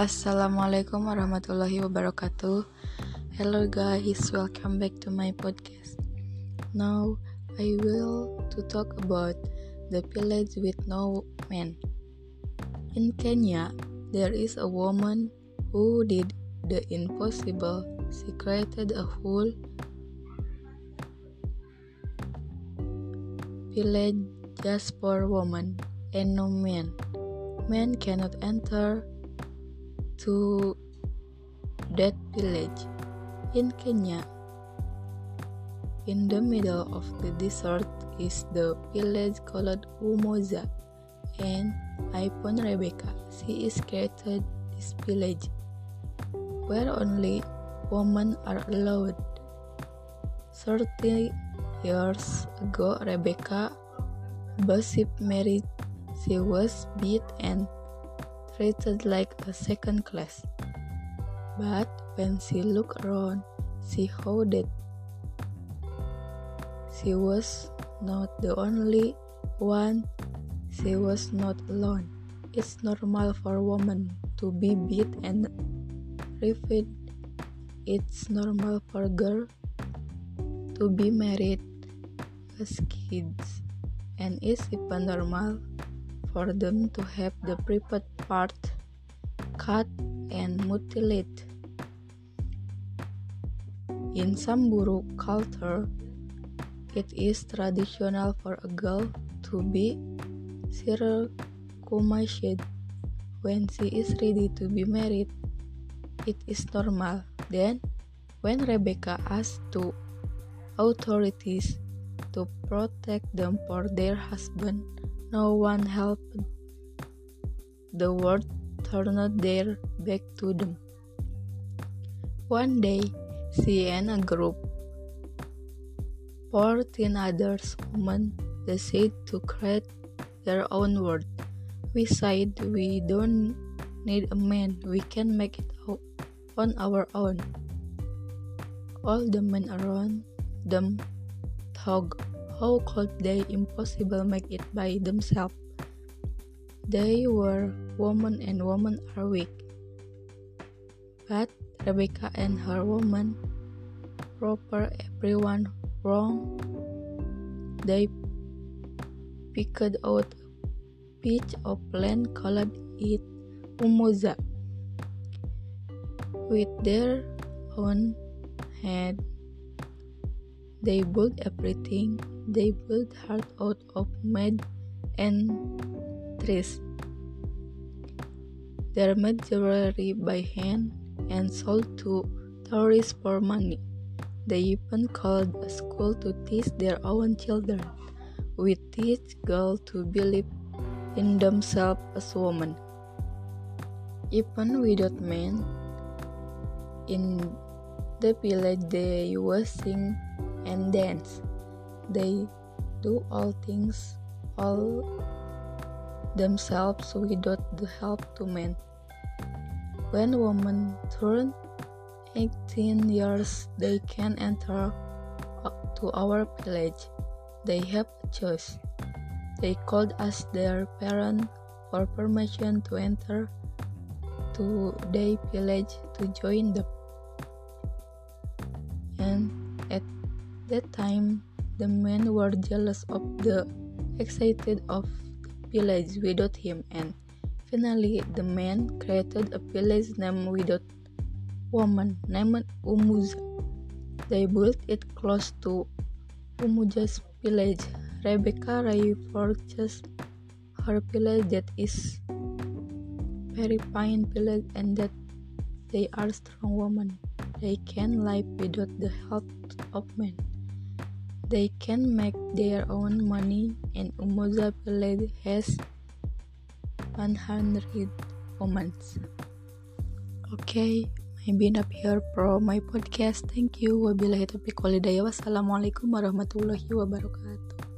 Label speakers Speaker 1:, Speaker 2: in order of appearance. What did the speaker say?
Speaker 1: Assalamualaikum warahmatullahi wabarakatuh. Hello guys, welcome back to my podcast. Now I will to talk about the village with no man. In Kenya, there is a woman who did the impossible. She created a whole village just for women and no men. Men cannot enter to that village in Kenya. In the middle of the desert is the village called Umoza, and upon Rebecca, she is created this village where only women are allowed. Thirty years ago, Rebecca Bishop married. She was beat and treated like a second class. But when she looked around, she that she was not the only one, she was not alone. It's normal for a woman to be beat and raped. It's normal for girl to be married as kids, and it's even normal for them to have the private part cut and mutilate. In Samburu culture, it is traditional for a girl to be circumcised when she is ready to be married. It is normal. Then, when Rebecca asked to authorities to protect them for their husband, no one helped. The world turned their back to them. One day, she and a group fourteen others women decided to create their own world. We said we don't need a man, we can make it on our own. All the men around them thought how could they impossible make it by themselves? They were women and women are weak. But Rebecca and her woman proper everyone wrong. They picked out a piece of land called it Umoza. With their own hand, they built everything. They built heart out of mud and trees. They are made jewelry by hand and sold to tourists for money. They even called a school to teach their own children. We teach girls to believe in themselves as women. Even without men, in the village they will sing and dance. They do all things all themselves without the help to men. When women turn 18 years, they can enter to our village. They have a choice. They called us their parent for permission to enter to their village to join them. And at that time, the men were jealous of the excited of village without him, and finally, the man created a village named without woman named Umuza. They built it close to Umuza's village. Rebecca Ray purchased her village that is very fine village and that they are strong women. They can live without the help of men. They can make their own money and Umoza village has 100 women. Okay, maybe up here for my podcast. Thank you. Wabillahi taufiq walhidayah. Wassalamualaikum warahmatullahi wabarakatuh.